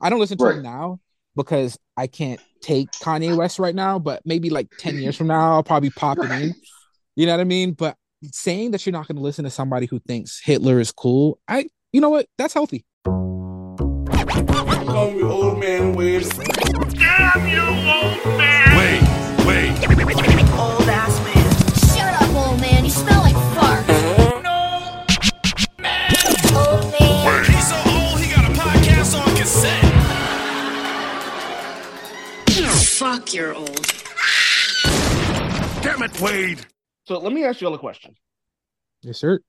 I don't listen to right. him now because I can't take Kanye West right now. But maybe like ten years from now, I'll probably pop it in. You know what I mean? But saying that you're not going to listen to somebody who thinks Hitler is cool, I, you know what? That's healthy. Call me old man Wade. Damn you, old man! Fuck, you're old. Damn it, Wade. So let me ask you all a question. Yes, sir.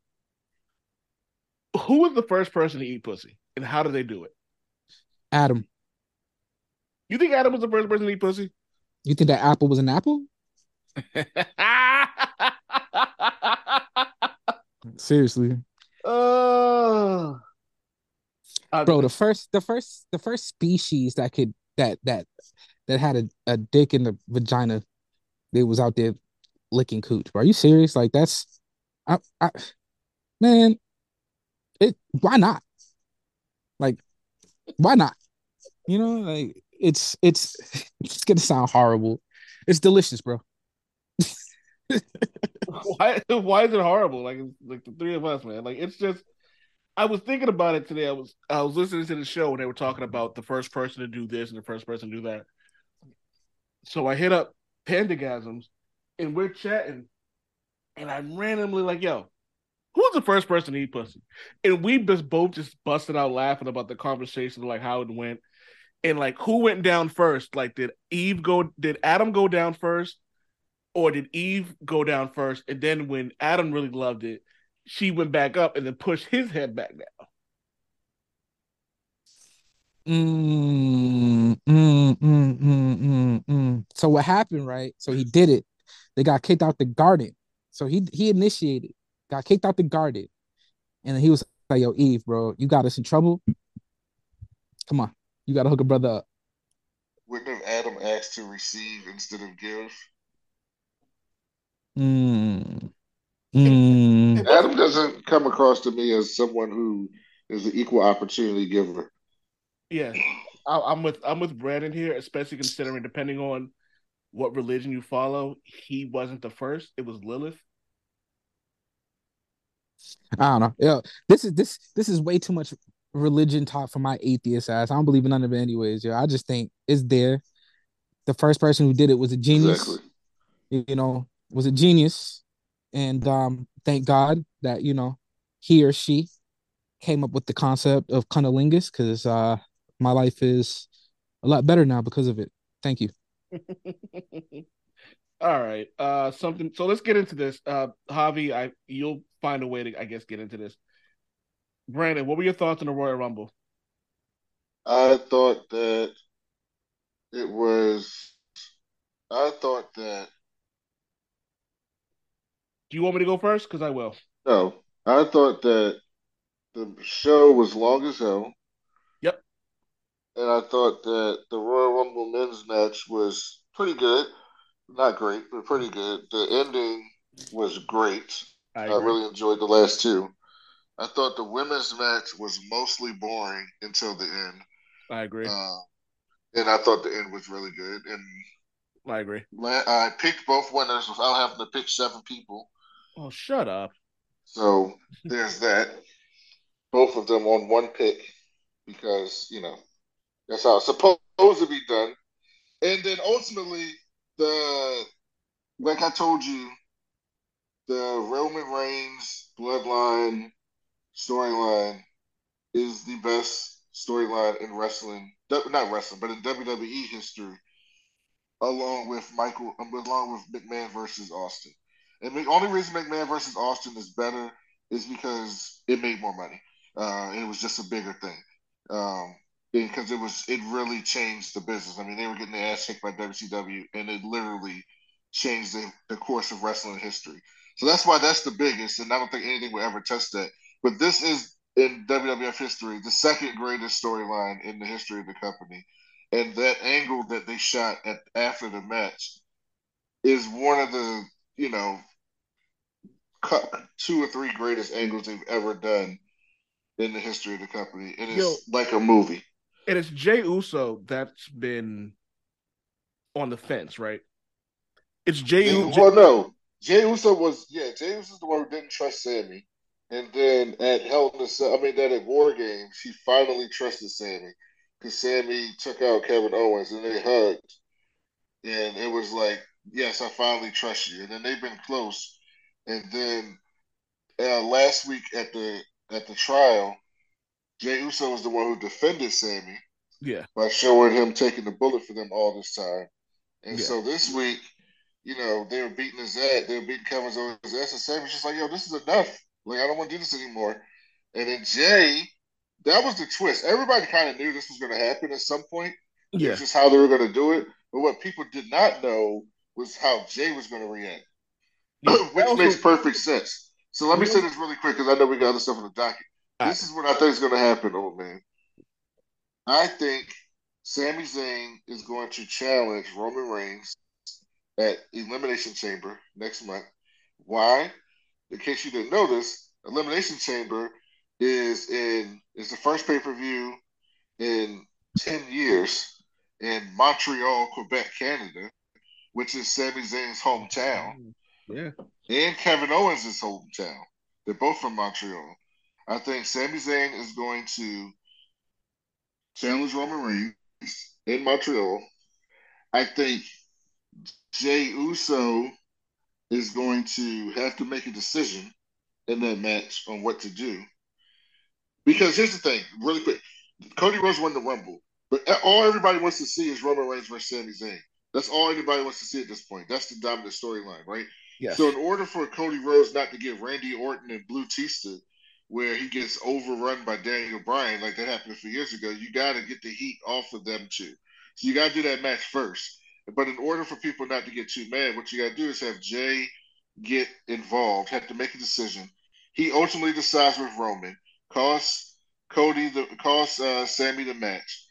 Who was the first person to eat pussy, and how did they do it? Adam. You think Adam was the first person to eat pussy? You think that apple was an apple? Seriously. uh, Bro, the first the first the first species that could that that that had a, a dick in the vagina, they was out there licking cooch. Bro, are you serious? Like that's I, I man, it why not? Like, why not? You know, like it's it's it's gonna sound horrible. It's delicious, bro. why why is it horrible? Like like the three of us, man. Like it's just I was thinking about it today. I was I was listening to the show when they were talking about the first person to do this and the first person to do that. So I hit up Pandagasms and we're chatting, and I'm randomly like, "Yo, who's the first person to eat pussy?" And we just both just busted out laughing about the conversation, like how it went, and like who went down first. Like, did Eve go? Did Adam go down first, or did Eve go down first? And then when Adam really loved it, she went back up and then pushed his head back down. Mm, mm, mm, mm, mm, mm. So what happened, right? So he did it. They got kicked out the garden. So he he initiated, got kicked out the garden. And then he was like, Yo, Eve, bro, you got us in trouble. Come on. You gotta hook a brother up. Wouldn't have Adam asked to receive instead of give? Mm. Mm. Adam doesn't come across to me as someone who is an equal opportunity giver. Yeah, I, am with I'm with Brandon here, especially considering depending on what religion you follow, he wasn't the first. It was Lilith. I don't know. Yeah, this is this this is way too much religion talk for my atheist ass. I don't believe in none of it anyways. Yeah, I just think it's there. The first person who did it was a genius. Exactly. You know, was a genius, and um, thank God that you know he or she came up with the concept of cunnilingus because uh, my life is a lot better now because of it. Thank you. All right. Uh something so let's get into this. Uh Javi, I you'll find a way to I guess get into this. Brandon, what were your thoughts on the Royal Rumble? I thought that it was I thought that Do you want me to go first? Because I will. No. I thought that the show was long as hell and I thought that the Royal Rumble men's match was pretty good. Not great, but pretty good. The ending was great. I, I really enjoyed the last two. I thought the women's match was mostly boring until the end. I agree. Uh, and I thought the end was really good. And I agree. I picked both winners without having to pick seven people. Oh, shut up. So there's that. Both of them on one pick because, you know, that's how it's supposed to be done. And then ultimately, the like I told you, the Roman Reigns bloodline storyline is the best storyline in wrestling, not wrestling, but in WWE history, along with Michael, um, along with McMahon versus Austin. And the only reason McMahon versus Austin is better is because it made more money. Uh, it was just a bigger thing. Um, because it was it really changed the business. I mean, they were getting their ass kicked by WCW, and it literally changed the, the course of wrestling history. So that's why that's the biggest, and I don't think anything will ever touch that. But this is in WWF history the second greatest storyline in the history of the company, and that angle that they shot at after the match is one of the you know two or three greatest angles they've ever done in the history of the company. It is Yo, like a movie. And it's Jey Uso that's been on the fence, right? It's Jay. Jay- Uso. well, no, Jey Uso was yeah. Jey Uso's the one who didn't trust Sami, and then at Hell in a Cell, I mean that at War Games, he finally trusted Sami because Sami took out Kevin Owens and they hugged, and it was like, yes, I finally trust you. And then they've been close, and then uh, last week at the at the trial, Jey Uso was the one who defended Sami Yeah, by showing him taking the bullet for them all this time. And Yeah. so this week, you know, they were beating his ass. They were beating Kevin's ass. And Sami's just like, yo, this is enough. Like, I don't want to do this anymore. And then Jay, that was the twist. Everybody kind of knew this was going to happen at some point. yeah. It's just how they were going to do it. But what people did not know was how Jay was going to react, which Also- makes perfect sense. So let me say this really quick because I know we got other stuff on the docket. This is what I think is going to happen, old man. I think Sami Zayn is going to challenge Roman Reigns at Elimination Chamber next month. Why? In case you didn't know this, Elimination Chamber is in is the first pay per view in ten years in Montreal, Quebec, Canada, which is Sami Zayn's hometown Yeah. and Kevin Owens' hometown. They're both from Montreal. I think Sami Zayn is going to challenge Roman Reigns in Montreal. I think Jey Uso is going to have to make a decision in that match on what to do. Because here's the thing, really quick. Cody Rhodes won the Rumble, but all everybody wants to see is Roman Reigns versus Sami Zayn. That's all anybody wants to see at this point. That's the dominant storyline, right? Yes. So in order for Cody Rhodes not to get Randy Orton and Batista, where he gets overrun by Daniel Bryan, like that happened a few years ago, you got to get the heat off of them too. So you got to do that match first. But in order for people not to get too mad, what you got to do is have Jay get involved, have to make a decision. He ultimately decides with Roman, costs Cody the costs uh, Sami the match.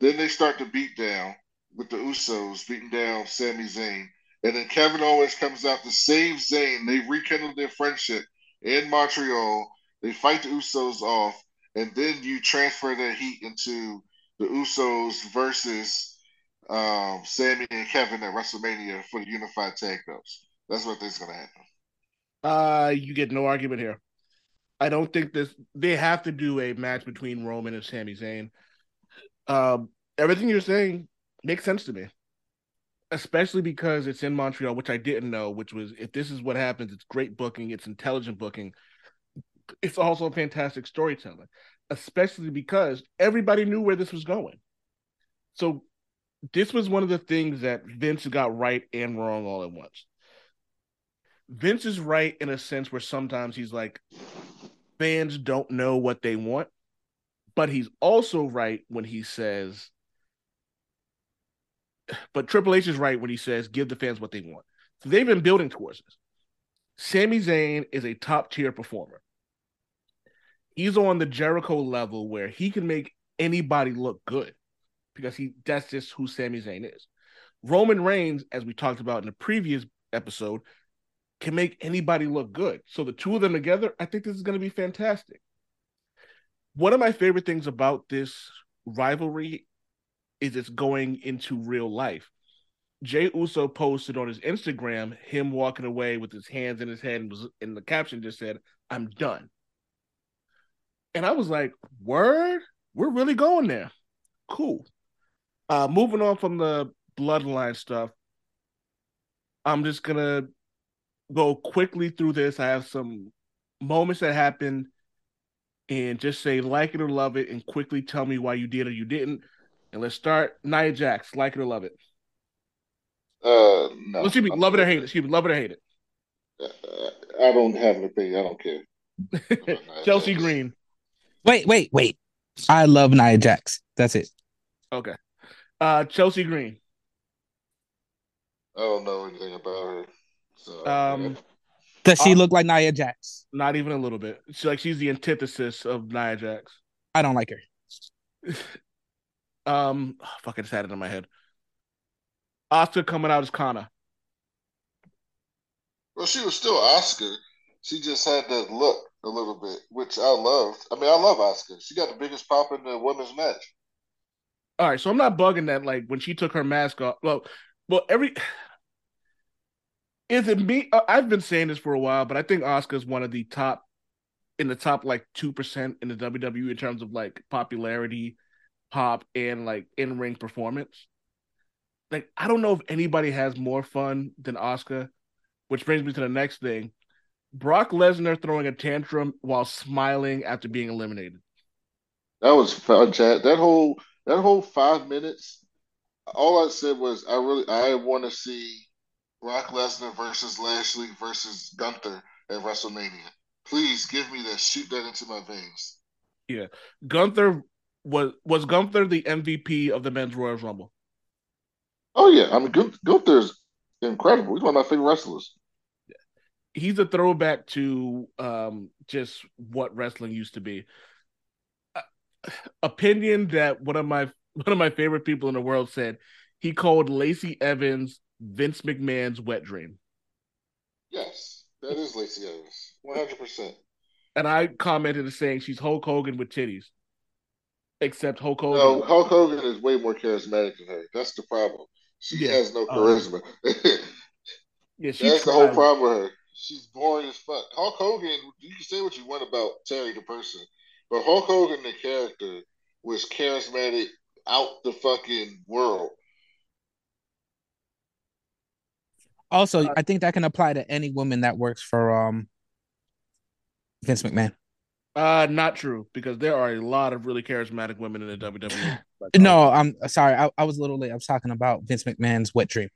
Then they start to beat down with the Usos beating down Sami Zayn. And then Kevin Owens comes out to save Zayn. They rekindle their friendship in Montreal. They fight the Usos off, and then you transfer that heat into the Usos versus um, Sami and Kevin at WrestleMania for the unified tag belts. That's what is going to happen. Uh, you get no argument here. I don't think this. They have to do a match between Roman and Sami Zayn. Um, everything you're saying makes sense to me, especially because it's in Montreal, which I didn't know. Which was, if this is what happens, it's great booking, it's intelligent booking. It's also a fantastic storytelling, especially because everybody knew where this was going. So, this was one of the things that Vince got right and wrong all at once. Vince is right in a sense where sometimes he's like, fans don't know what they want, but he's also right when he says, but Triple H is right when he says, give the fans what they want. So they've been building towards this. Sami Zayn is a top tier performer. He's on the Jericho level where he can make anybody look good because he that's just who Sami Zayn is. Roman Reigns, as we talked about in the previous episode, can make anybody look good. So the two of them together, I think this is going to be fantastic. One of my favorite things about this rivalry is it's going into real life. Jey Uso posted on his Instagram him walking away with his hands in his head and was in the caption just said, "I'm done." And I was like, "Word, we're really going there." Cool. Uh moving on from the bloodline stuff. I'm just gonna go quickly through this. I have some moments that happened and just say like it or love it and quickly tell me why you did or you didn't. And let's start Nia Jax, like it or love it. Uh, no. Well, excuse me, love it or hate it. Excuse me, love it or hate Uh, I don't have an opinion. I don't care. Chelsea Green. Wait, wait, wait. I love Nia Jax. That's it. Okay. Uh Chelsea Green. I don't know anything about her. So, Um, Does she Uh, look like Nia Jax? Not even a little bit. She's like she's the antithesis of Nia Jax. I don't like her. Um oh, fuck, I just had it in my head. Asuka coming out as Kana. well, she was still Asuka. She just had that look a little bit, which I loved. I mean, I love Asuka. She got the biggest pop in the women's match. All right, so I'm not bugging that. Like when she took her mask off. Well, well, every is it me? uh, I've been saying this for a while, but I think Asuka's one of the top in the top like two percent in the WWE in terms of like popularity, pop, and like in ring performance. Like I don't know if anybody has more fun than Asuka, which brings me to the next thing. Brock Lesnar throwing a tantrum while smiling after being eliminated. That was fun, Chad. That whole that whole five minutes. All I said was I really I want to see Brock Lesnar versus Lashley versus Gunther at WrestleMania. Please give me that. Shoot that into my veins. Yeah, Gunther was was Gunther the MVP of the men's Royal Rumble. Oh yeah, I mean Gun- Gunther's incredible. He's one of my favorite wrestlers. He's a throwback to um just what wrestling used to be. Uh, opinion that one of my one of my favorite people in the world said he called Lacey Evans Vince McMahon's wet dream. Yes, that is Lacey Evans, one hundred percent. And I commented saying she's Hulk Hogan with titties. Except Hulk Hogan. No, Hulk Hogan is way more charismatic than her. That's the problem. She Yeah. has no Um, charisma. yeah, she's That's the whole problem with her. She's boring as fuck. Hulk Hogan, you can say what you want about Terry the person, but Hulk Hogan the character was charismatic out the fucking world. Also, I think that can apply to any woman that works for um Vince McMahon. Uh, not true because there are a lot of really charismatic women in the WWE. No, I'm sorry. I, I was a little late. I was talking about Vince McMahon's wet dream.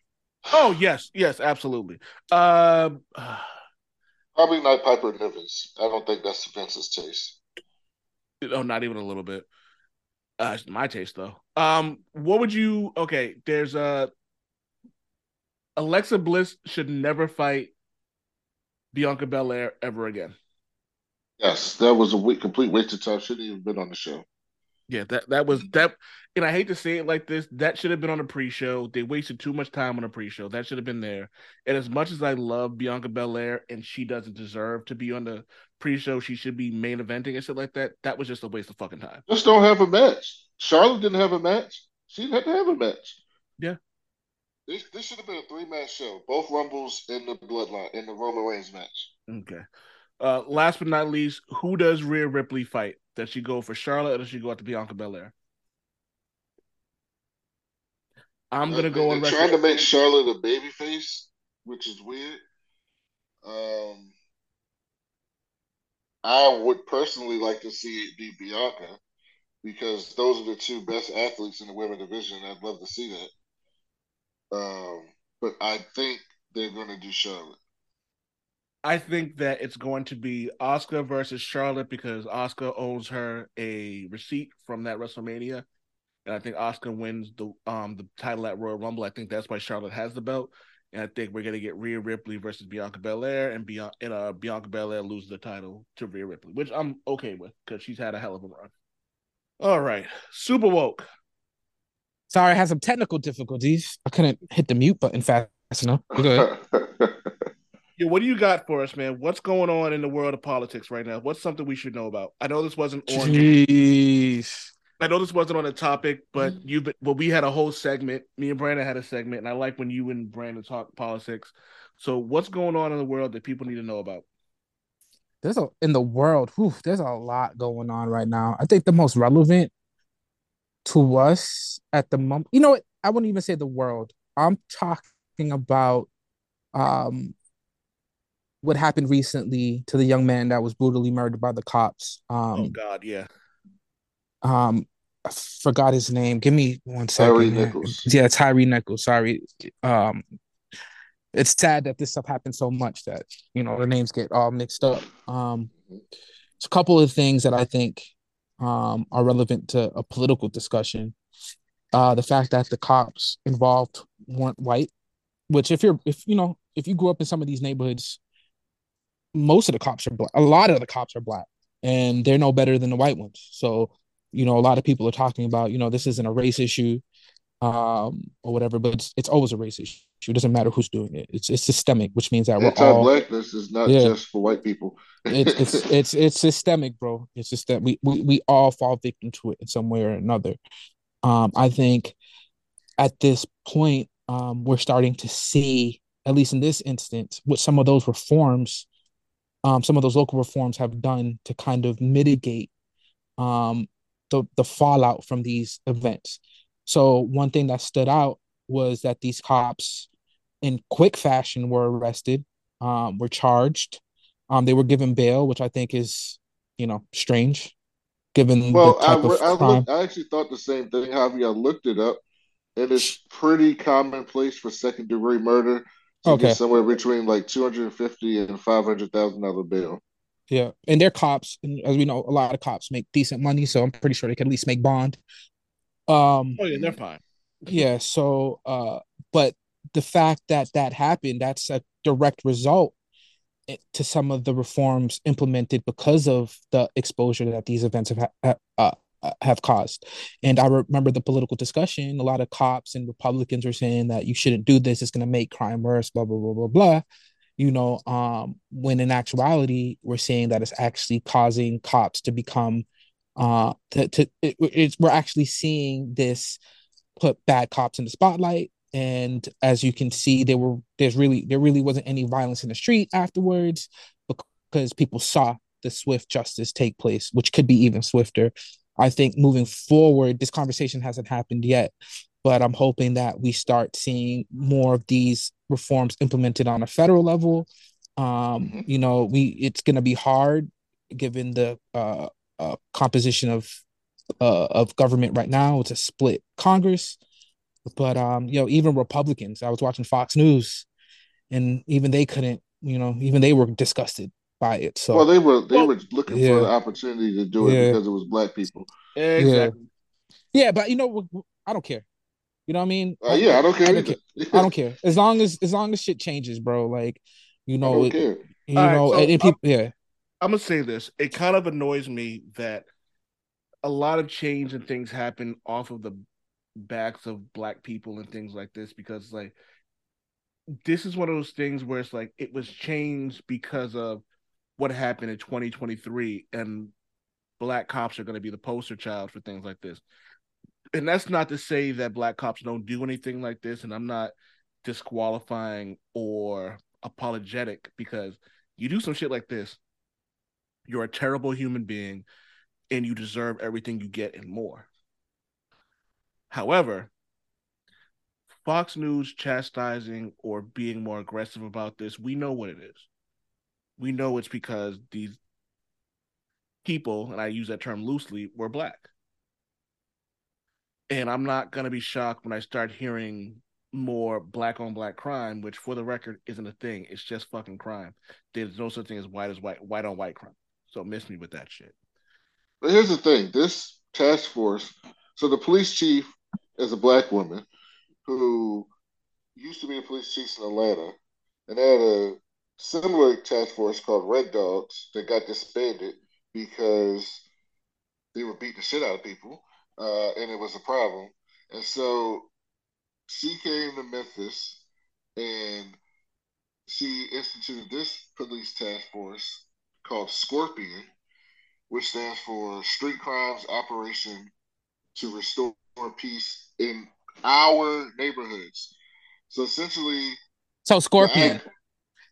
Oh yes, yes, absolutely. Um, Probably not Piper Nivens. I don't think that's Vince's taste. oh, not even a little bit. Uh, it's my taste though. Um, what would you? Okay, there's a Alexa Bliss should never fight Bianca Belair ever again. Yes, that was a complete waste of time. Shouldn't even been on the show. Yeah, that that was that, and I hate to say it like this. That should have been on a pre-show. They wasted too much time on a pre-show. That should have been there. And as much as I love Bianca Belair, and she doesn't deserve to be on the pre-show, she should be main eventing and shit like that. That was just a waste of fucking time. Just don't have a match. Charlotte didn't have a match. She didn't have to have a match. Yeah. This, this should have been a three match show. Both Rumbles in the Bloodline in the Roman Reigns match. Okay. Uh, last but not least, who does Rhea Ripley fight? Does she go for Charlotte or does she go out to Bianca Belair? I'm gonna go on record. trying to make Charlotte a baby face, which is weird. Um, I would personally like to see it be Bianca because those are the two best athletes in the women division. I'd love to see that. Um, but I think they're going to do Charlotte. I think that it's going to be Asuka versus Charlotte because Asuka owes her a receipt from that WrestleMania, and I think Asuka wins the um the title at Royal Rumble. I think that's why Charlotte has the belt, and I think we're gonna get Rhea Ripley versus Bianca Belair, and Bianca and uh, Bianca Belair loses the title to Rhea Ripley, which I'm okay with because she's had a hell of a run. All right, Super Woke. Sorry, I had some technical difficulties. I couldn't hit the mute button fast enough. We're good. Yeah, what do you got for us, man? What's going on in the world of politics right now? What's something we should know about? I know this wasn't on. Jeez. I know this wasn't on the topic, but you've but well, we had a whole segment. Me and Brandon had a segment, and I like when you and Brandon talk politics. So, what's going on in the world that people need to know about? There's a in the world, whew, there's a lot going on right now. I think the most relevant to us at the moment, you know what? I wouldn't even say the world. I'm talking about um what happened recently to the young man that was brutally murdered by the cops. oh Um, God, yeah. um, I forgot his name. Give me one second. Tyre here. Nichols. Yeah, Tyre Nichols. Sorry. Um, it's sad that this stuff happens so much that you know the names get all mixed up. Um, it's a couple of things that I think um are relevant to a political discussion. Uh, the fact that the cops involved weren't white, which if you're if you know if you grew up in some of these neighborhoods, most of the cops are black. A lot of the cops are black, and they're no better than the white ones. So you know, a lot of people are talking about, you know, this isn't a race issue, um, or whatever, but it's, it's always a race issue. It doesn't matter who's doing it. It's it's systemic, which means that we're all Anti-blackness is not Yeah. just for white people. it's it's it's it's systemic, bro. It's just that we, we we all fall victim to it in some way or another. Um, I think at this point, um, we're starting to see, at least in this instance, what some of those reforms, um, some of those local reforms have done to kind of mitigate um, the the fallout from these events. So one thing that stood out was that these cops, in quick fashion, were arrested, um, were charged, um, they were given bail, which I think is, you know, strange, given Well, the I type of re- I crime. looked. I actually thought the same thing. Javi, I looked it up, and it's pretty commonplace for second degree murder Okay, somewhere between like two hundred and fifty and five hundred thousand dollar bail. yeah, and they're cops, and as we know, a lot of cops make decent money, so I'm pretty sure they can at least make bond. Um, Oh yeah, they're fine. yeah, so uh, but the fact that that happened, that's a direct result to some of the reforms implemented because of the exposure that these events have ha- uh, uh, have caused. And I remember the political discussion. A lot of cops and Republicans were saying that you shouldn't do this. It's going to make crime worse. Blah blah blah blah blah. You know, um, when in actuality, we're seeing that it's actually causing cops to become uh to, to it, it's we're actually seeing this put bad cops in the spotlight and as you can see there were there's really there really wasn't any violence in the street afterwards because people saw the swift justice take place which could be even swifter i think moving forward this conversation hasn't happened yet but i'm hoping that we start seeing more of these reforms implemented on a federal level um Mhm. you know we it's going to be hard given the uh, uh composition of uh, of government right now. It's a split Congress, but um, you know, even Republicans. I was watching Fox News, and even they couldn't. You know, even they were disgusted by it. Well, they were they Well, were looking for the opportunity to do it yeah, because it was black people. yeah, Exactly. yeah. But you know, I don't care. You know what I mean? Uh, I yeah, I I, don't I care don't care. I don't care as long as as long as shit changes, bro. Like, you I know, don't it, care. you All right, know, so and, and I'm, people, yeah, I'm gonna say this. It kind of annoys me that a lot of change and things happen off of the backs of black people and things like this because like this is one of those things where it's like it was changed because of what happened in 2023 and black cops are going to be the poster child for things like this. And that's not to say that black cops don't do anything like this and i'm not disqualifying or apologetic because you do some shit like this you're a terrible human being and you deserve everything you get and more. However fox news chastising or being more aggressive about this we know what it is we know it's because these people and i use that term loosely were black and I'm not gonna be shocked when I start hearing more black on black crime, which for the record isn't a thing. It's just fucking crime. There's no such thing as white as white, white on white crime. So miss me with that shit. But here's the thing: this task force. So the police chief is a black woman who used to be a police chief in Atlanta, and had a similar task force called Red Dogs that got disbanded because they were beating the shit out of people, uh, and it was a problem. And so she came to Memphis and she instituted this police task force called Scorpion, which stands for Street Crimes Operation to Restore Peace in Our Neighborhoods. So essentially, So Scorpion, act,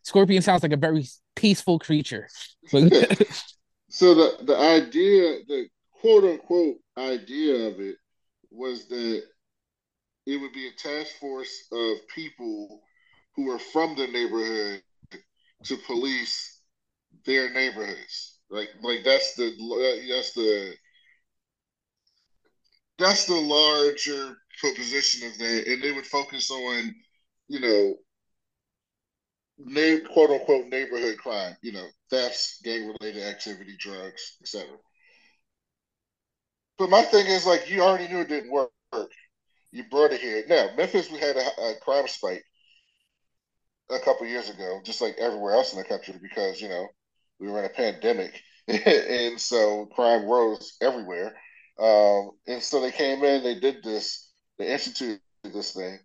Scorpion sounds like a very peaceful creature. so the the idea, the quote unquote idea of it was that it would be a task force of people who are from the neighborhood to police their neighborhoods. Like like that's the that's the that's the larger proposition of that, and they would focus on you know name quote unquote neighborhood crime, you know thefts, gang related activity, drugs, etc. But my thing is like you already knew it didn't work. You brought it here. Now Memphis, we had a, a crime spike a couple years ago, just like everywhere else in the country, because you know we were in a pandemic, and so crime rose everywhere. Um, and so they came in, they did this, they instituted this thing.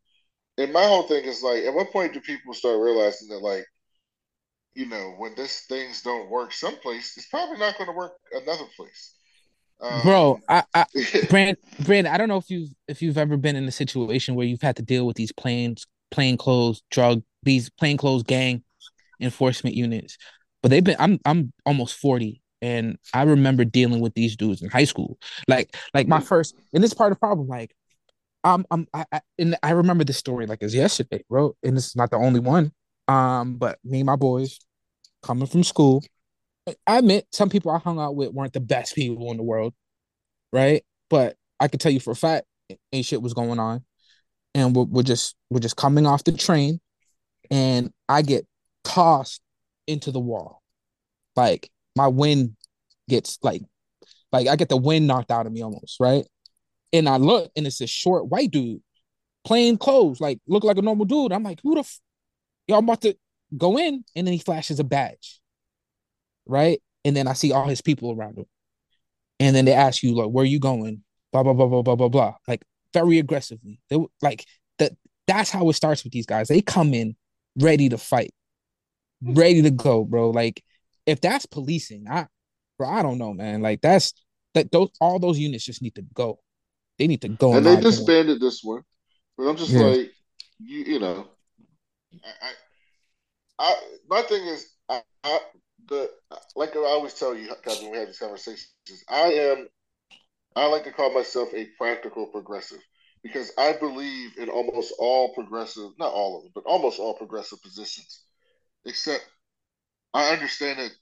And my whole thing is like, at what point do people start realizing that, like, you know, when this things don't work someplace, it's probably not going to work another place. Um, bro. I, I Brand, Brand, I don't know if you've if you've ever been in a situation where you've had to deal with these plain plain clothes drug these plain clothes gang enforcement units, but they've been. I'm I'm almost forty, and I remember dealing with these dudes in high school. Like like my first, and this part of the problem. Like I'm I'm I, I and I remember this story like as yesterday, bro. And this is not the only one. Um, but me and my boys coming from school. I admit some people I hung out with weren't the best people in the world, right? But I can tell you for a fact, ain't shit was going on, and we're, we're just we're just coming off the train, and I get tossed into the wall, like my wind gets like like I get the wind knocked out of me almost, right? And I look, and it's a short white dude, plain clothes, like look like a normal dude. I'm like, who the f- y'all about to go in? And then he flashes a badge right? And then I see all his people around him. And then they ask you, like, where you going? Blah, blah, blah, blah, blah, blah, blah. Like very aggressively. They like that that's how it starts with these guys. They come in ready to fight, ready to go, bro. Like, if that's policing, I bro, I don't know, man. Like that's that those all those units just need to go. They need to go. and they disbanded this one. But I'm just Yeah. like, you, you know, I, I, I, my thing is, I, I, the like I always tell you guys when we have these conversations, I am, I like to call myself a practical progressive because I believe in almost all progressive, not all of them, but almost all progressive positions, except I understand that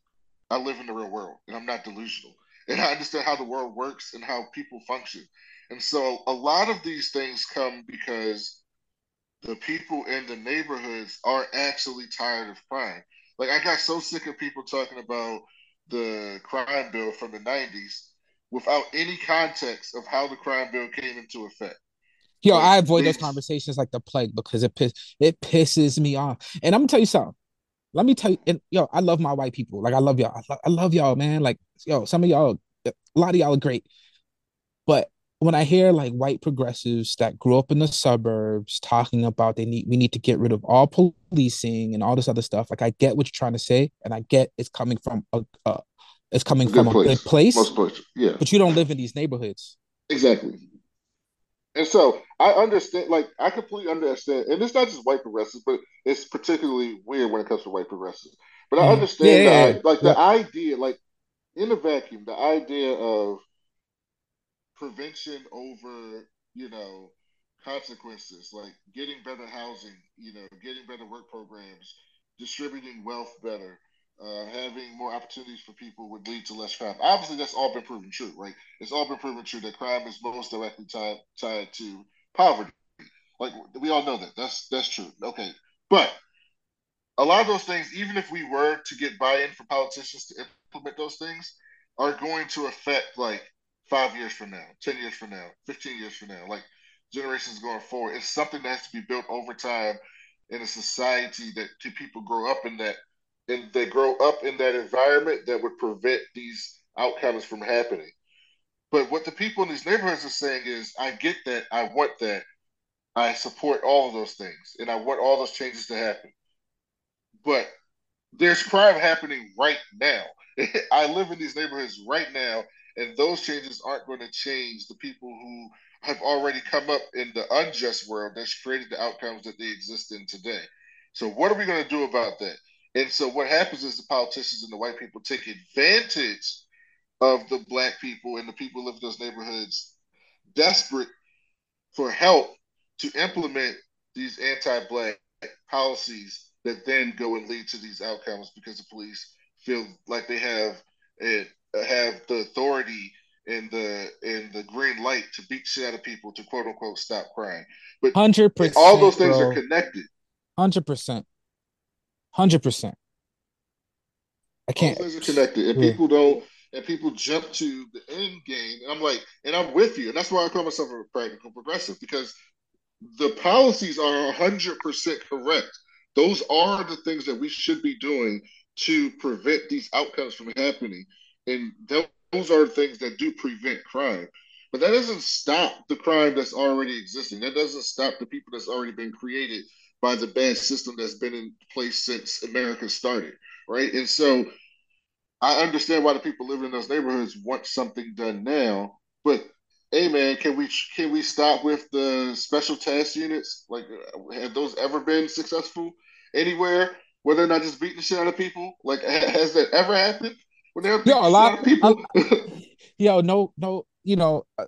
I live in the real world and I'm not delusional. And I understand how the world works and how people function. And so a lot of these things come because the people in the neighborhoods are actually tired of crime. Like I got so sick of people talking about the crime bill from the 90s without any context of how the crime bill came into effect. Yo, Like, I avoid those conversations like the plague because it piss it pisses me off. And I'm gonna tell you something. Let me tell you, and yo, I love my white people. Like I love y'all. I, lo- I love y'all, man. Like yo, some of y'all, a lot of y'all are great. But when I hear like white progressives that grew up in the suburbs talking about they need we need to get rid of all policing and all this other stuff, like I get what you're trying to say, and I get it's coming from a, uh, it's coming A from good a good place, Most places. Yeah. but you don't live in these neighborhoods. Exactly. And so I understand, like, I completely understand, and it's not just white progressives, but it's particularly weird when it comes to white progressives. But I Mhm. understand, Yeah, the, yeah, yeah. like, Yep. the idea, like, in a vacuum, the idea of prevention over, you know, consequences, like getting better housing, you know, getting better work programs, distributing wealth better, uh, having more opportunities for people would lead to less crime. Obviously, that's all been proven true, right? It's all been proven true that crime is most directly tied tied to poverty. Like we all know that. That's that's true. Okay, but a lot of those things, even if we were to get buy-in from politicians to implement those things, are going to affect like five years from now, ten years from now, fifteen years from now, like generations going forward. It's something that has to be built over time in a society that to people grow up in that and they grow up in that environment that would prevent these outcomes from happening. But what the people in these neighborhoods are saying is, I get that, I want that, I support all of those things, and I want all those changes to happen. But there's crime happening right now. I live in these neighborhoods right now, and those changes aren't going to change the people who have already come up in the unjust world that's created the outcomes that they exist in today. So, what are we going to do about that? And so, what happens is the politicians and the white people take advantage of the black people and the people live in those neighborhoods, desperate for help to implement these anti-black policies that then go and lead to these outcomes because the police feel like they have it have the authority and the and the green light to beat shit out of people to quote unquote stop crime. But Hundred percent. all those things bro. are connected. Hundred percent. Hundred percent. I can't. things are connected, and Yeah. people don't. And people jump to the end game. And I'm like, and I'm with you, and that's why I call myself a practical progressive because the policies are 100% correct. Those are the things that we should be doing to prevent these outcomes from happening. And those are things that do prevent crime. But that doesn't stop the crime that's already existing. That doesn't stop the people that's already been created by the bad system that's been in place since America started, right? And so I understand why the people living in those neighborhoods want something done now, but hey, man, can we can we stop with the special task units? Like, have those ever been successful anywhere where they're not just beating the shit out of people? Like, has that ever happened when they're Yo, a lot- of people? Yo, no, no, you know, uh,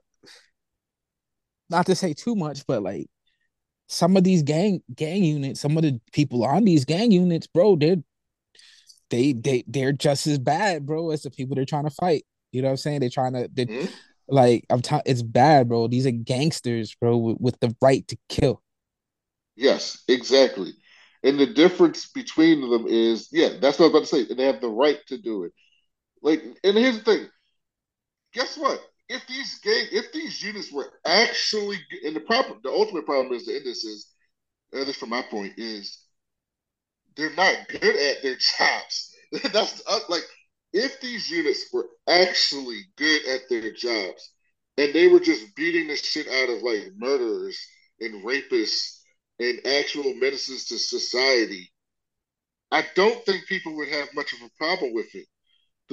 not to say too much, but like some of these gang gang units, some of the people on these gang units, bro, they're they they they're just as bad, bro, as the people they're trying to fight. You know what I'm saying? They're trying to they Mhm. like I'm t- it's bad, bro. These are gangsters, bro, with, with the right to kill. Yes, exactly. And the difference between them is, yeah, that's what I was about to say. They have the right to do it. Like, and here's the thing. Guess what? If these gang, if these units were actually, and the problem, the ultimate problem is the end this is, at least from my point, is they're not good at their jobs. That's uh, like, if these units were actually good at their jobs, and they were just beating the shit out of like murderers and rapists and actual menaces to society, I don't think people would have much of a problem with it.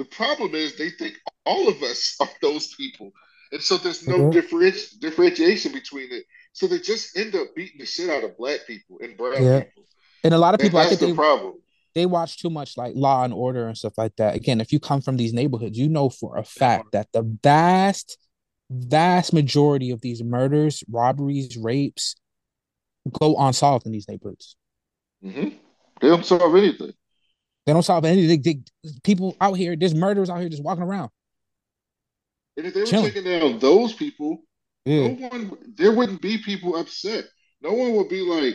The problem is they think all of us are those people. And so there's no Mhm. differenti- differentiation between it. So they just end up beating the shit out of black people and brown Yeah. people. And a lot of And people, I that's think the they, problem. they watch too much like Law and Order and stuff like that. Again, if you come from these neighborhoods, you know for a fact that the vast, vast majority of these murders, robberies, rapes go unsolved in these neighborhoods. hmm They don't solve anything. They don't solve anything. They, people out here, there's murderers out here just walking around. And if they were Chilling. taking down those people, Yeah. no one there wouldn't be people upset. No one would be like,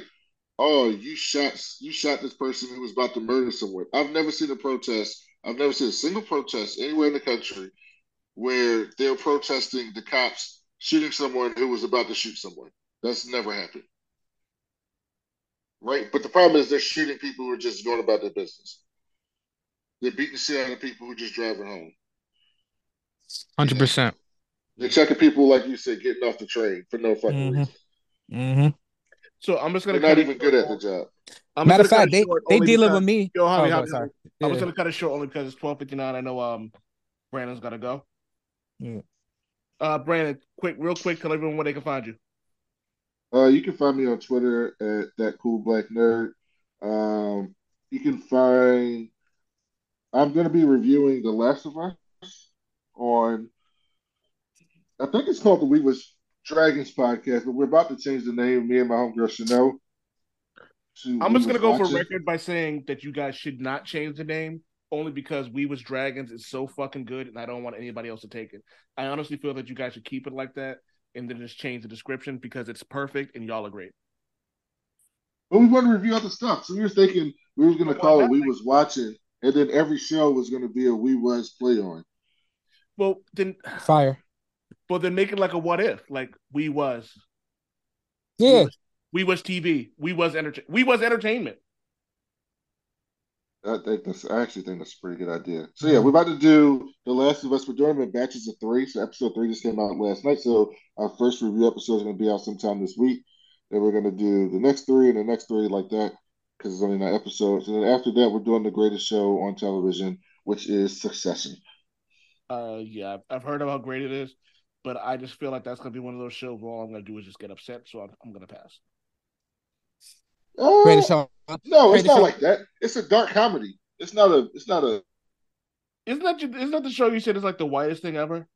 "Oh, you shot you shot this person who was about to murder someone." I've never seen a protest. I've never seen a single protest anywhere in the country where they're protesting the cops shooting someone who was about to shoot someone. That's never happened. Right? But the problem is they're shooting people who are just going about their business. They're beating the shit out of people who are just driving home. Hundred percent. They're checking people, like you said, getting off the train for no fucking Mhm. reason. Mm-hmm. So I'm just gonna not cut it even good at the job. I'm Matter of just gonna cut fact, they short they dealing with me. Yo, Javi, Oh, Javi, sorry. I was gonna cut it short only because it's twelve fifty nine. I know um Brandon's gotta go. Yeah. Uh Brandon, quick, real quick, tell everyone where they can find you. Uh, you can find me on Twitter at that cool black nerd. Um, you can find. I'm going to be reviewing The Last of Us on. I think it's called the We Was Dragons podcast, but we're about to change the name. Me and my homegirl Chanel. I'm just gonna go for record by saying that you guys should not change the name only because We Was Dragons is so fucking good and I don't want anybody else to take it. I honestly feel that you guys should keep it like that and then just change the description because it's perfect and y'all are great. But we want to review other stuff, so we were thinking we were going to call it We Was Watching, and then every show was going to be a We Was play on. Well then Fire. well then make it like a what if. Like we was. Yeah. We was TV. We was entertain we was entertainment. I think that's. I actually think that's a pretty good idea. So yeah, we're about to do The Last of Us. We're doing them in batches of three. So episode three just came out last night. So our first review episode is going to be out sometime this week. Then we're going to do the next three and the next three like that because it's only nine episodes. And then after that, we're doing the greatest show on television, which is Succession. Uh yeah, I've- I've heard of how great it is, but I just feel like that's gonna be one of those shows where all I'm gonna do is just get upset, so I'm, I'm gonna pass. Uh, Greatest show. No, it's not show. like that. It's a dark comedy. It's not a. It's not a. Isn't that you- isn't that the show you said is like the whitest thing ever?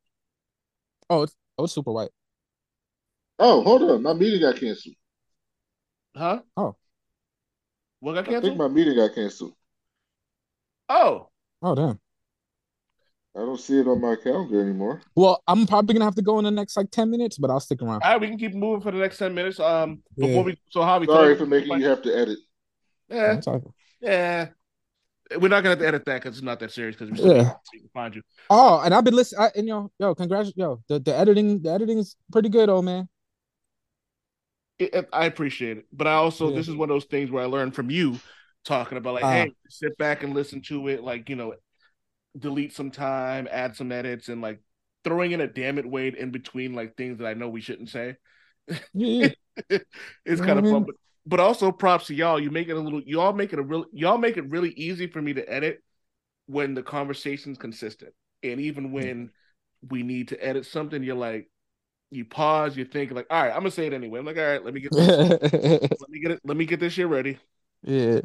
Oh, it's oh, it's super white. Oh, hold on. My meeting got canceled. Huh? Oh. What got I think my meeting got canceled. Oh, Oh damn. I don't see it on my calendar anymore. Well, I'm probably gonna have to go in the next like ten minutes, but I'll stick around. all right. We can keep moving for the next ten minutes. Um, before Yeah. we so Javi, tell Sorry for making you have to edit. Yeah, It's yeah. We're not gonna have to edit that because it's not that serious. Because we still Yeah. we can find you. Oh, and I've been listening. And yo, yo, congrats, yo. The the editing, the editing is pretty good, old man. It- I appreciate it, but I also Yeah. this is one of those things where I learned from you talking about like, Uh. hey, sit back and listen to it. Like you know, delete some time, add some edits, and like throwing in a damn it Wade in between like things that I know we shouldn't say. Yeah, it's kind of fun, but but also props to y'all. You make it a little, y'all make it a real, y'all make it really easy for me to edit when the conversation's consistent, and even when we need to edit something, you're like, you pause, you think like, all right, I'm gonna say it anyway. I'm like, all right, let me get this, let me get it, let me get this shit ready. yeah.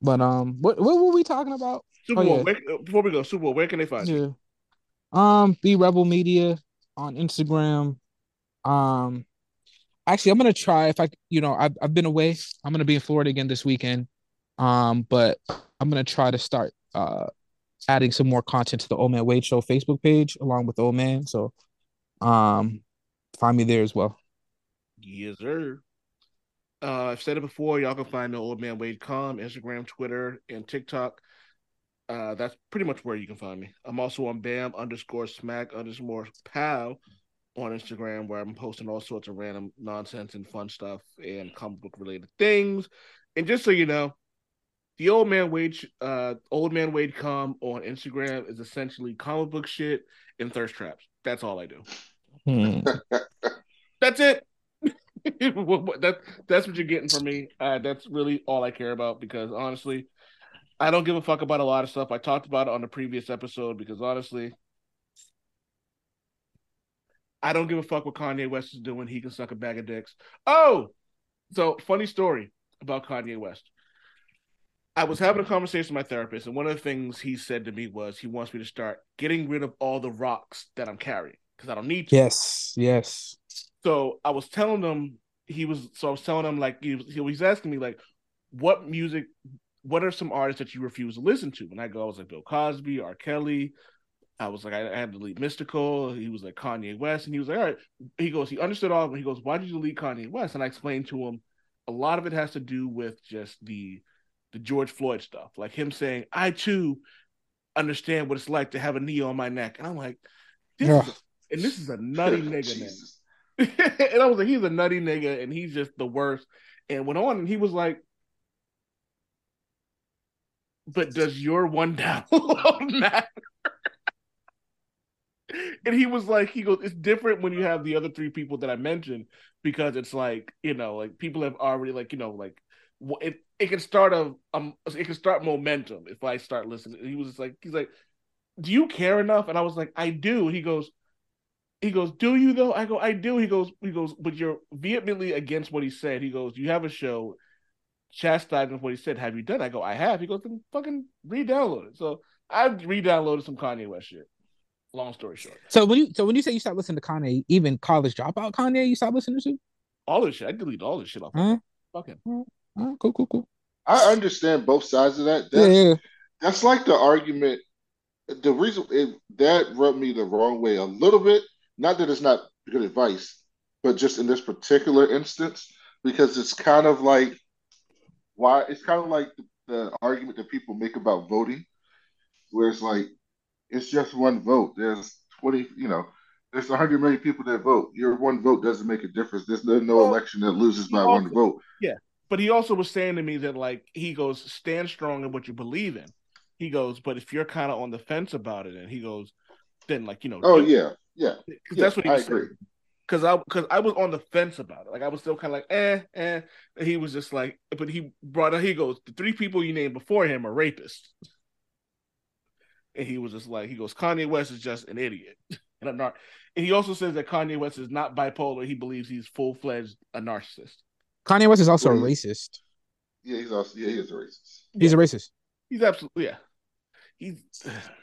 But um, what what were we talking about? Super Oh, Bowl. yeah. Where, before we go, Super Bowl. Where can they find you? Yeah. Um, be Rebel Media on Instagram. Um, actually, I'm gonna try if I, you know, I've I've been away. I'm gonna be in Florida again this weekend. Um, but I'm gonna try to start uh adding some more content to the Old Man Wade Show Facebook page along with Old Man. So, um, find me there as well. Yes, sir. Uh, I've said it before. Y'all can find the Old Man Wade Com, Instagram, Twitter, and TikTok. Uh, that's pretty much where you can find me. I'm also on Bam underscore Smack underscore Pow on Instagram, where I'm posting all sorts of random nonsense and fun stuff and comic book related things. And just so you know, the Old Man Wade, uh, Old Man Wade Com on Instagram is essentially comic book shit and thirst traps. That's all I do. Hmm. That's it. That that's what you're getting from me. Uh, that's really all I care about because honestly, I don't give a fuck about a lot of stuff. I talked about it on the previous episode because honestly, I don't give a fuck what Kanye West is doing. He can suck a bag of dicks. Oh, so funny story about Kanye West. I was having a conversation with my therapist, and one of the things he said to me was he wants me to start getting rid of all the rocks that I'm carrying because I don't need to. Yes, yes. So I was telling him he was. So I was telling him like he was, he was asking me like, what music, what are some artists that you refuse to listen to? And I go, I was like Bill Cosby, R. Kelly. I was like, I, I had to delete Mystikal. He was like Kanye West, and he was like, all right. He goes, he understood all. Of it. He goes, why did you delete Kanye West? And I explained to him, a lot of it has to do with just the the George Floyd stuff, like him saying, I too understand what it's like to have a knee on my neck, and I'm like, this Ugh. is and this is a nutty nigga. And I was like, he's a nutty nigga, and he's just the worst. And went on, and he was like, "But does your one download matter?" and he was like, "He goes, it's different when you have the other three people that I mentioned because it's like you know, like people have already like you know, like it it can start a um, it can start momentum if I start listening." He was just like, he's like, "Do you care enough?" And I was like, "I do." He goes he goes, "Do you though?" I go, "I do." He goes, "He goes, but you're vehemently against what he said." He goes, "You have a show chastising what he said. Have you done?" it?" I go, "I have." He goes, "Then fucking re-download it." So I re-downloaded some Kanye West shit. Long story short, So when you so when you say you stop listening to Kanye, even college dropout Kanye, you stop listening to? all this shit. I delete all this shit off. Huh? Fucking Oh, cool, cool, cool. I understand both sides of that. Yeah, That's yeah. that's like the argument. The reason it, that rubbed me the wrong way a little bit, not that it's not good advice, but just in this particular instance, because it's kind of like why it's kind of like the, the argument that people make about voting, where it's like it's just one vote. There's 20, you know, there's 100 million people that vote. Your one vote doesn't make a difference. There's no, no Well, election that loses by he one vote. Yeah, but he also was saying to me that like he goes, stand strong in what you believe in. He goes, but if you're kind of on the fence about it, and he goes, then like you know, Oh yeah, yeah. 'cause yeah, that's what he I agree. saying. Cause I, cause I was on the fence about it. Like I was still kind of like, eh, eh. And he was just like, but he brought up. He goes, the three people you named before him are rapists. And he was just like, he goes, Kanye West is just an idiot, and I'm not. And he also says that Kanye West is not bipolar. He believes he's full fledged a narcissist. Kanye West is also a Well, he- racist. Yeah, he's also yeah, he is a racist. He's a racist. He's absolutely yeah. He's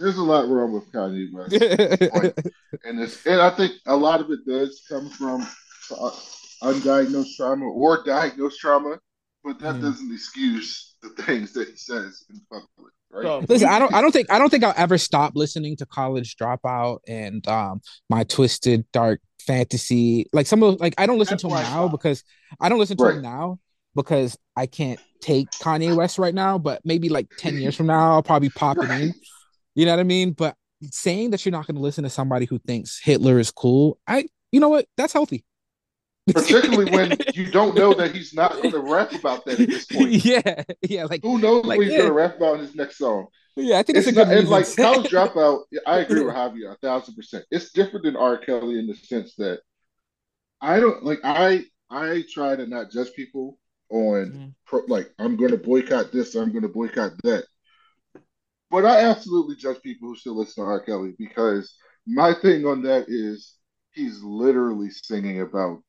There's a lot wrong with Kanye West. point. and it's and I think a lot of it does come from uh, undiagnosed trauma or diagnosed trauma, but that Mm. doesn't excuse the things that he says in public, right? so, Listen, I don't I don't think I don't think I'll ever stop listening to College Dropout and um my twisted dark fantasy. Like some of like I don't listen That's to him where I now because I don't listen to him now because I can't take Kanye West right now, but maybe like 10 years from now I'll probably pop it in. Right. You know what I mean? But saying that you're not going to listen to somebody who thinks Hitler is cool, I you know what? That's healthy. Particularly when you don't know that he's not going to rap about that at this point. yeah, yeah, like Who knows Like, what he's yeah. going to rap about in his next song? yeah, I think It's it's, a not, good and like reason. college dropout. I agree with Javier a thousand percent. It's different than R. Kelly in the sense that I don't like. I I try to not judge people on Mhm. pro, like I'm going to boycott this. I'm going to boycott that. But I absolutely judge people who still listen to R. Kelly because my thing on that is he's literally singing about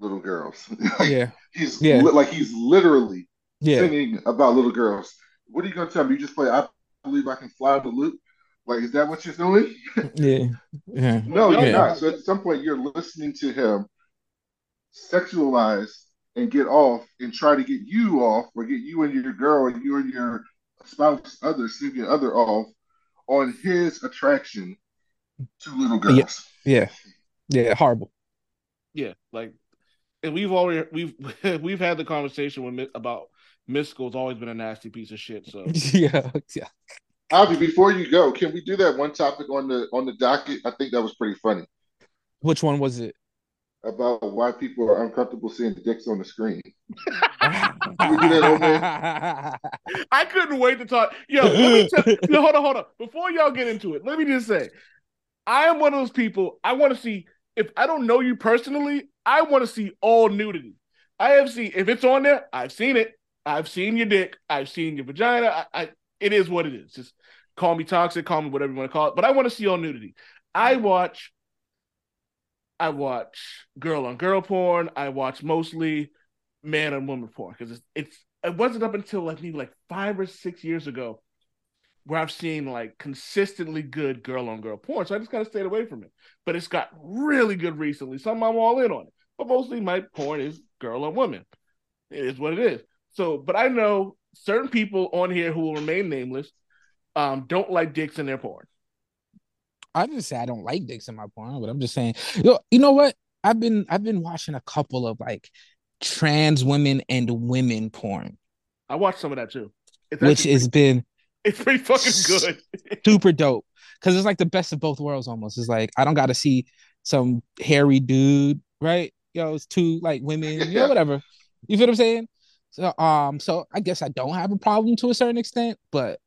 little girls. like, Yeah. he's Yeah. li- like he's literally Yeah. singing about little girls. What are you gonna tell me? You just play I believe I can fly the loop? Like, is that what you're doing? Yeah. Yeah. No, you're not. So at some point, you're listening to him sexualize and get off and try to get you off or get you and your girl and you and your spouse, other significant other off on his attraction to little girls. Yeah. Yeah. Horrible. Yeah, like, and we've already we've we've had the conversation with Mi- about Mystikal's always been a nasty piece of shit. So yeah. Yeah. Avi, before you go, can we do that one topic on the on the docket? I think that was pretty funny Which one was it? About why people are uncomfortable seeing dicks on the screen. I couldn't wait to talk. Yo, yo, hold on, hold on. Before y'all get into it, let me just say, I am one of those people. I want to see. If I don't know you personally, I want to see all nudity. I have seen. If it's on there, I've seen it. I've seen your dick. I've seen your vagina. I, I it is what it is. Just call me toxic, call me whatever you want to call it. But I want to see all nudity. I watch. I watch girl on girl porn. I watch mostly man on woman porn because it's, it's it wasn't up until like maybe like five or six years ago where I've seen like consistently good girl on girl porn. So I just kind of stayed away from it. But it's got really good recently. Some I'm all in on it. But mostly my porn is girl on woman. It is what it is. So, but I know certain people on here who will remain nameless um, don't like dicks in their porn. I didn't say I don't like dicks in my porn, but I'm just saying, yo, you know what? I've been I've been watching a couple of like trans women and women porn, I watched some of that too. It's which has been it's pretty fucking good. super dope because it's like the best of both worlds almost. It's like I don't got to see some hairy dude, right? Yo, it's two like women, you know, whatever. You feel what I'm saying? So, um, so I guess I don't have a problem to a certain extent, but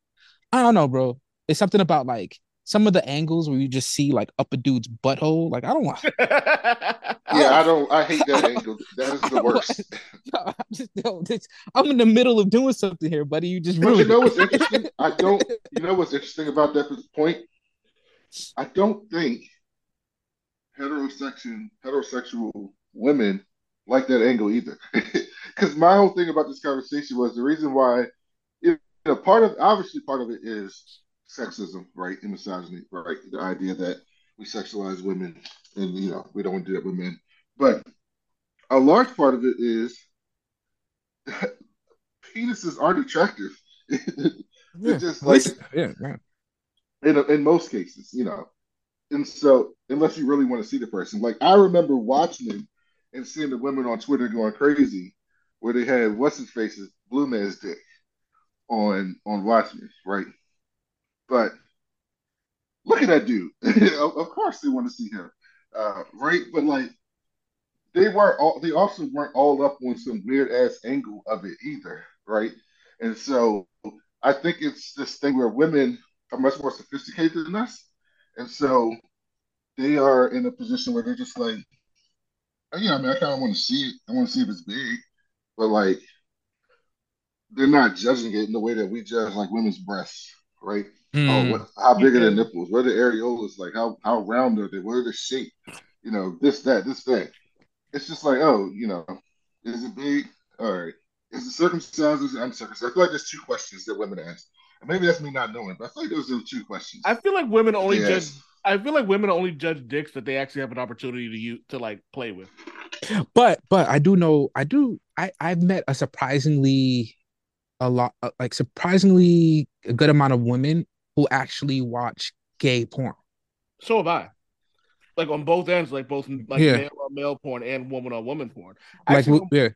I don't know, bro. It's something about like some of the angles where you just see like up a dude's butthole. Like I don't want. Yeah, I don't. I hate that angle. That is the worst. I'm just yo, this, I'm in the middle of doing something here, buddy. You just But you know what's interesting? I don't. You know what's interesting about that point? I don't think heterosexual heterosexual women like that angle either. Because my whole thing about this conversation was the reason why. You know, part of obviously part of it is sexism, right, and misogyny, right? The idea that we sexualize women and you know we don't want to do that with men, but a large part of it is penises aren't attractive. They're just like yeah, yeah. in in most cases, you know. And so, unless you really want to see the person, like I remember watching it and seeing the women on Twitter going crazy, where they had what's his face's blue man's dick on on Watchmen, right? But look at that dude. of, course, they want to see him, uh, right? But like, they weren't all. They also weren't all up on some weird ass angle of it either, right? And so, I think it's this thing where women are much more sophisticated than us, and so they are in a position where they're just like, oh, yeah, I mean, I kind of want to see it. I want to see if it's big, but like, they're not judging it in the way that we judge like women's breasts, right? Oh, Mm. what, how big are their nipples? What are the areolas like? How how round are they? What are the shape? You know, this, that, this, that. It's just like, oh, you know, is it big? All right. Is it circumcised? Is it uncircumcised? I feel like there's two questions that women ask. And maybe that's me not knowing, but I feel like those are the two questions. I feel like women only Yes. judge. I feel like women only judge dicks that they actually have an opportunity to use to like play with. But but I do know I do I I've met a surprisingly a lot uh, like surprisingly a good amount of women who actually watch gay porn. So have I. Like on both ends, like both like Yeah. male on male porn and woman on woman porn. Like Actually, yeah,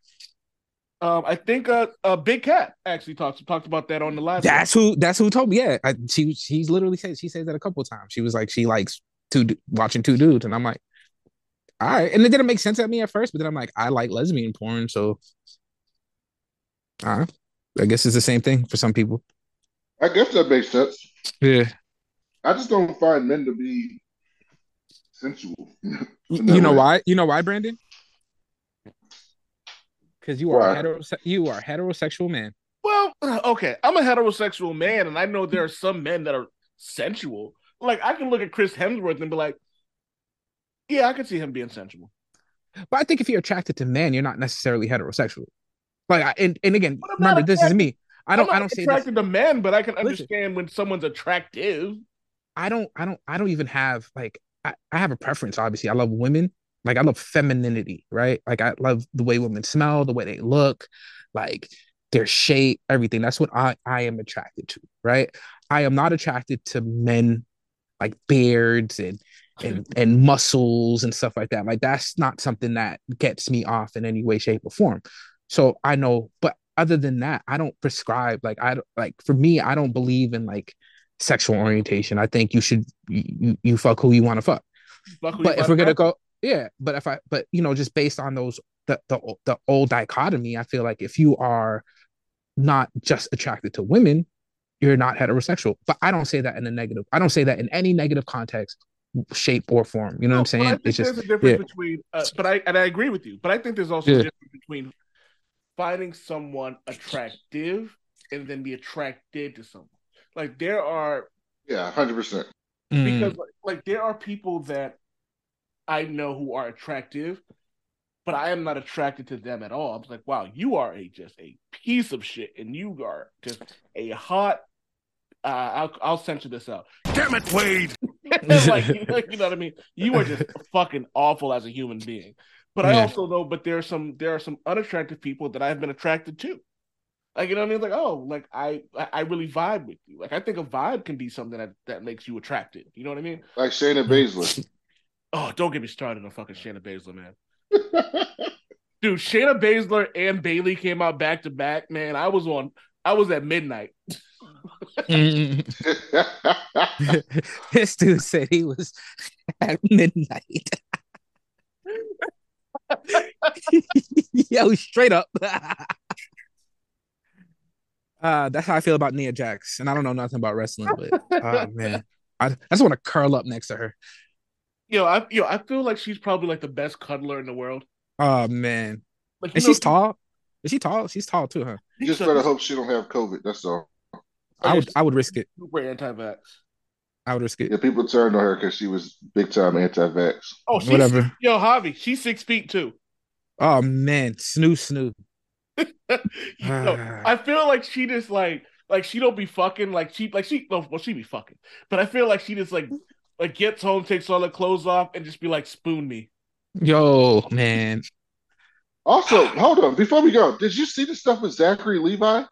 um, I think uh, uh, Big Cat actually talked talked about that on the last. that's who that's who told me. Yeah, I, she she's literally said she says that a couple of times. She was like she likes two watching two dudes, and I'm like, all right. And it didn't make sense at me at first, but then I'm like, I like lesbian porn, so all right. I guess it's the same thing for some people. I guess that makes sense. Yeah. I just don't find men to be sensual. You, In that you know way. why? You know why, Brandon? Because you are Why? a hetero, you are a heterosexual man. Well, uh, okay, I'm a heterosexual man, and I know there are some men that are sensual. Like I can look at Chris Hemsworth and be like, "Yeah, I can see him being sensual." But I think if you're attracted to men, you're not necessarily heterosexual. Like, I, and and again, But I'm remember this is me. I don't I don't say this. attracted to men, but I can Listen. understand when someone's attractive. I don't I don't I don't even have like I, I have a preference, obviously. I love women. Like I love femininity, right? Like I love the way women smell, the way they look, like their shape, everything. That's what I, I am attracted to, right? I am not attracted to men like beards and and and muscles and stuff like that. Like that's not something that gets me off in any way, shape, or form. So I know, but other than that, I don't prescribe like I don't like for me, I don't believe in like sexual orientation. I think you should you you, fuck who you want to fuck. Fuck But if we're gonna fuck. go, yeah. But if I, but you know, just based on those the the the old dichotomy, I feel like if you are not just attracted to women, you're not heterosexual. But I don't say that in a negative. I don't say that in any negative context, shape or form. You know what I'm No, but I saying? It's just there's a difference yeah. between, uh, but I and I agree with you. But I think there's also Yeah. a difference between finding someone attractive and then be attracted to someone. Like there are Yeah, hundred percent. Mm. because like, like there are people that I know who are attractive, but I am not attracted to them at all. I'm like, wow, you are a just a piece of shit, and you are just a hot. Uh, I'll I'll censor this out. Damn it, Wade. like, you know, you know what I mean? You are just fucking awful as a human being. But I also know, but there are some there are some unattractive people that I've been attracted to. Like you know what I mean? Like oh, like I I I really vibe with you. Like I think a vibe can be something that that makes you attracted. You know what I mean? Like Shayna Baszler. Oh, don't get me started on fucking Shayna Baszler, man. Dude, Shayna Baszler and Bayley came out back to back, man. I was on I was at midnight. This dude said he was at midnight. Yo, straight up. uh, that's how I feel about Nia Jax, and I don't know nothing about wrestling, but oh man, I, I just want to curl up next to her. Yo, I yo, I feel like she's probably like the best cuddler in the world. Oh man, Like, and know, she's tall. Is she tall? She's tall too, huh? You just better hope she don't have COVID. That's all. I would, I would risk it. super anti-vax. I would risk. Yeah, people turned on her because she was big time anti-vax. Oh, she's, Whatever. Yo, Javi, she's six feet too. Oh man, snoo snoo. Yo, I feel like she just like like she don't be fucking like she like she well she be fucking, but I feel like she just like like gets home, takes all her clothes off, and just be like spoon me. Yo, man. Also, hold on. Before we go, did you see the stuff with Zachary Levi?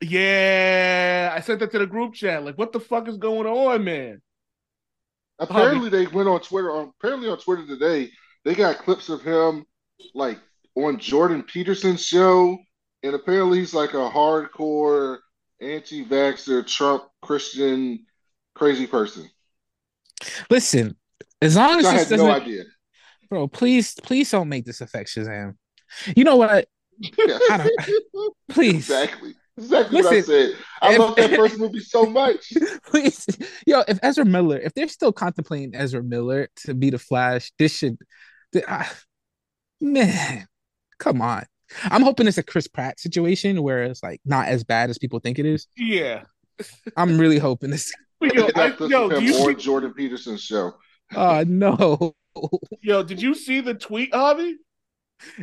Yeah, I sent that to the group chat. Like, what the fuck is going on, man? Apparently, they went on Twitter. On, apparently, on Twitter today, they got clips of him like on Jordan Peterson's show, and apparently, he's like a hardcore anti-vaxxer, Trump Christian, crazy person. Listen, as long as I this had no idea. bro, please, please don't make this affect Shazam. You know what? Yeah. I don't- Please, exactly. Exactly what I said. I if- love that first movie so much. please, yo, if Ezra Miller, if they're still contemplating Ezra Miller to be the Flash, this should, th- ah, man, come on. I'm hoping it's a Chris Pratt situation where it's like not as bad as people think it is. Yeah. I'm really hoping this. But yo, I, yo, do you on see, Jordan Peterson's show. Oh no, yo, did you see the tweet, Javi?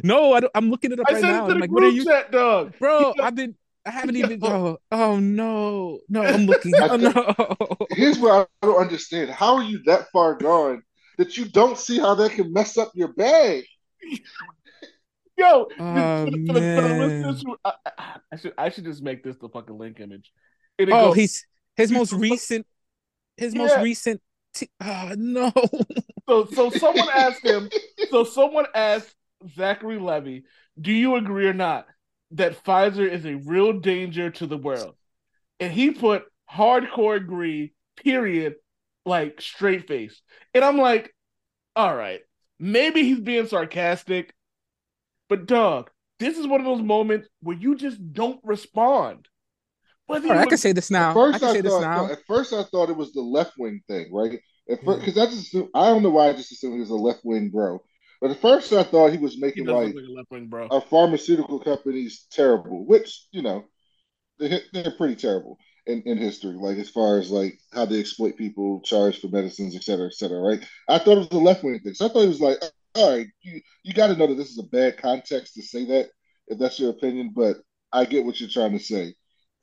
no, I don't, I'm looking it up I right now. it to I'm the like, what are group you, chat, dog. bro? Yo, I've been, I haven't yo. even. Oh, oh no, no, I'm looking. Oh no. Here's what I don't understand. How are you that far gone that you don't see how that can mess up your bag? Yo, Oh, for the- for the- for man. I, I- I should I should just make this the fucking link image. And it Oh, goes- he's his he's most recent, his most recent. T- oh no. so so someone asked him. So someone asked Zachary Levi, "Do you agree or not that Pfizer is a real danger to the world?" And he put hardcore agree. Period. Like straight face. And I'm like, all right, maybe he's being sarcastic, but dog, this is one of those moments where you just don't respond. Whether All right, I can say this now. At first, I can I, say this thought. now. at first, I thought it was the left wing thing, right? At Yeah. first, because hmm. I just assumed, I don't know why I just assumed he was a left wing bro. But at first, I thought he was making does like like a left wing, bro. a pharmaceutical company's terrible, which you know they're, they're pretty terrible in, in history, like as far as like how they exploit people, charge for medicines, et cetera, et cetera. Right? I thought it was a left wing thing, so I thought it was like, all right, you you got to know that this is a bad context to say that if that's your opinion, but I get what you're trying to say.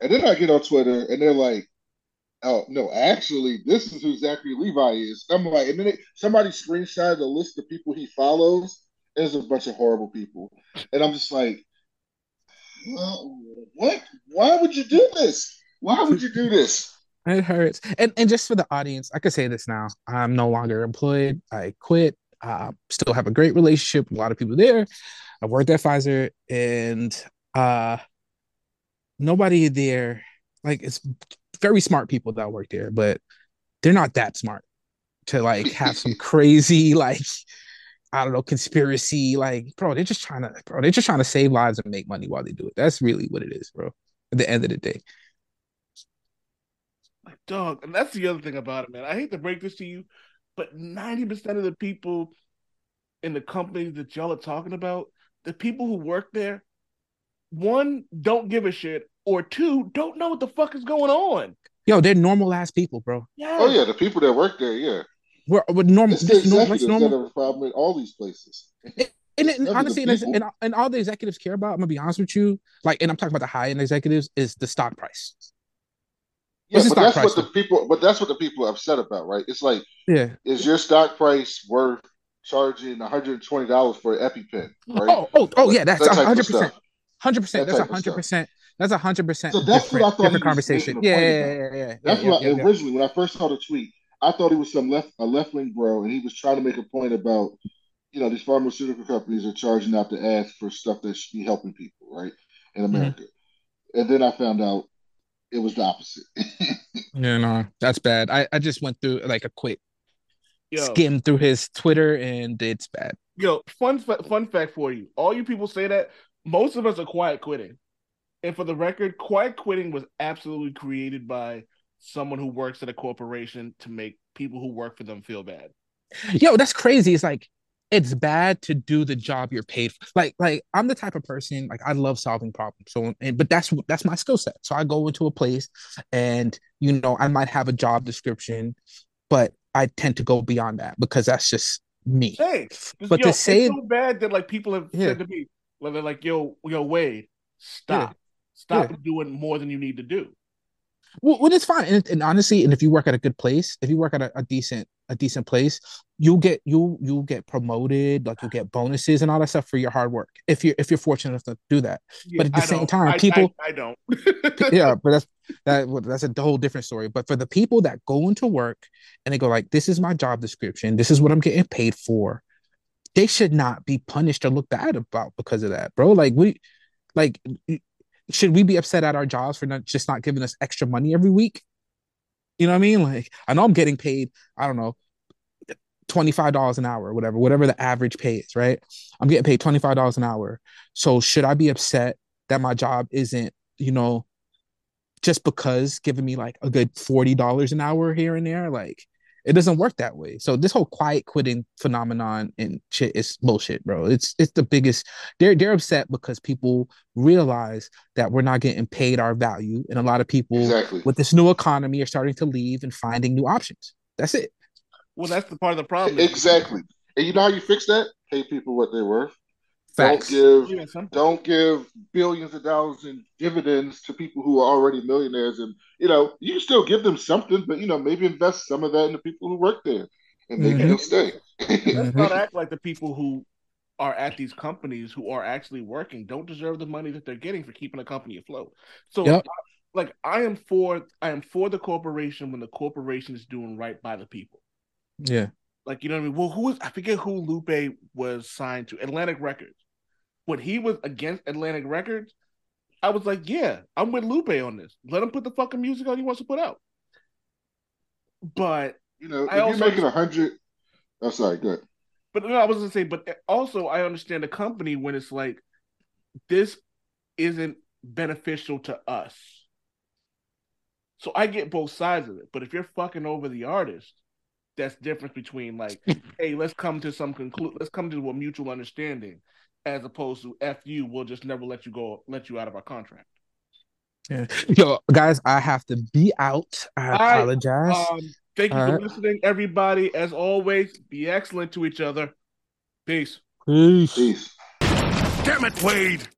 And then I get on Twitter and they're like, oh no, actually, this is who Zachary Levi is. I'm like, and then it, somebody screenshotted a list of people he follows. There's a bunch of horrible people, and I'm just like, what? Why would you do this? Why would you do this? It hurts. And and just for the audience, I could say this now. I'm no longer employed. I quit. Uh, still have a great relationship with a lot of people there. I worked at Pfizer, and uh, nobody there. Like it's very smart people that work there, but they're not that smart to like have some crazy like I don't know conspiracy. Like, bro, they're just trying to, bro, they're just trying to save lives and make money while they do it. That's really what it is, bro. At the end of the day. Like, dog, and that's the other thing about it, man. I hate to break this to you, but 90% of the people in the companies that y'all are talking about, the people who work there, one, don't give a shit, or two, don't know what the fuck is going on. Yo, they're normal ass people, bro. Yeah. Oh yeah, the people that work there, yeah, We're, we're normal. it's the This normal, executives it's that normal. have a problem with all these places. And, and Never honestly, and, and, and all the executives care about, I'm gonna be honest with you, like, and I'm talking about the high end executives, is the stock price. Yeah, but that's price, what the people. But that's what the people are upset about, right? It's like, Yeah. is your stock price worth charging one hundred and twenty dollars for an EpiPen? Right? Oh, oh, oh, yeah. That's That type of hundred percent. Hundred percent. That's type hundred stuff. percent. That's a hundred percent. So that's what I different, thought different conversation. Yeah, yeah, yeah, yeah, yeah. That's yeah, what yeah, yeah. originally when I first saw the tweet, I thought he was some left a left wing bro, and he was trying to make a point about, you know, these pharmaceutical companies are charging out the ass for stuff that should be helping people, right, in Mm-hmm. America. And then I found out it was the opposite. Yeah, no, that's bad. I, I just went through like a quick Yo, skim through his Twitter and it's bad. yo, fun fa- fun fact for you. All you people say that most of us are quiet quitting. And for the record, quiet quitting was absolutely created by someone who works at a corporation to make people who work for them feel bad. Yo, that's crazy. It's like it's bad to do the job you're paid for. Like, like I'm the type of person like I love solving problems. So, and but that's that's my skill set. So I go into a place, and you know I might have a job description, but I tend to go beyond that because that's just me. Hey, But yo, to say- it's so bad that like people have Yeah. said to me, like, they're like, yo, yo, Wade, stop. Stop doing more than you need to do. Well, well it's fine. And, and honestly, and if you work at a good place, if you work at a, a decent a decent place, you'll get you you'll get promoted, like you'll get bonuses and all that stuff for your hard work. If you're if you're fortunate enough to do that. Yeah, at the I same time, I- people- I, I don't. yeah, but that's that that's a whole different story. But for the people that go into work and they go like, "This is my job description. This is what I'm getting paid for," they should not be punished or looked bad about because of that, bro. Like we, like, should we be upset at our jobs for not just not giving us extra money every week? You know what I mean? Like, I know I'm getting paid. I don't know. $25 an hour whatever, whatever the average pay is, right? I'm getting paid $25 an hour. So should I be upset that my job isn't, you know, just because giving me like a good $40 an hour here and there? Like it doesn't work that way. So this whole quiet quitting phenomenon and shit is bullshit, bro. It's it's the biggest they're they're upset because people realize that we're not getting paid our value. And a lot of people exactly. with this new economy are starting to leave and finding new options. That's it. well, that's the part of the problem. Exactly. And you know how you fix that? Pay people what they're worth. Facts. Don't give don't give billions of dollars in dividends to people who are already millionaires and you know you can still give them something but you know maybe invest some of that in the people who work there and maybe Mhm. they'll stay Let's not act like the people who are at these companies who are actually working don't deserve the money that they're getting for keeping a company afloat. So, Yep. like, I am for I am for the corporation when the corporation is doing right by the people. Yeah. Like, you know what I mean? Well, who is I forget who Lupe was signed to Atlantic Records. When he was against Atlantic Records, I was like, yeah, I'm with Lupe on this. Let him put the fucking music on he wants to put out. But you know if I you're also- making a hundred i'm sorry good But no, I was gonna say, but also I understand the company when it's like this isn't beneficial to us. So I get both sides of it. But if you're fucking over the artist, that's difference between like, hey, let's come to some conclude, let's come to a mutual understanding, as opposed to f you, we'll just never let you go, let you out of our contract. Yeah. Yo, guys, I have to be out. I All right. apologize. Um, thank you All for right. listening, everybody. As always, be excellent to each other. Peace. Peace. Peace. Damn it, Wade.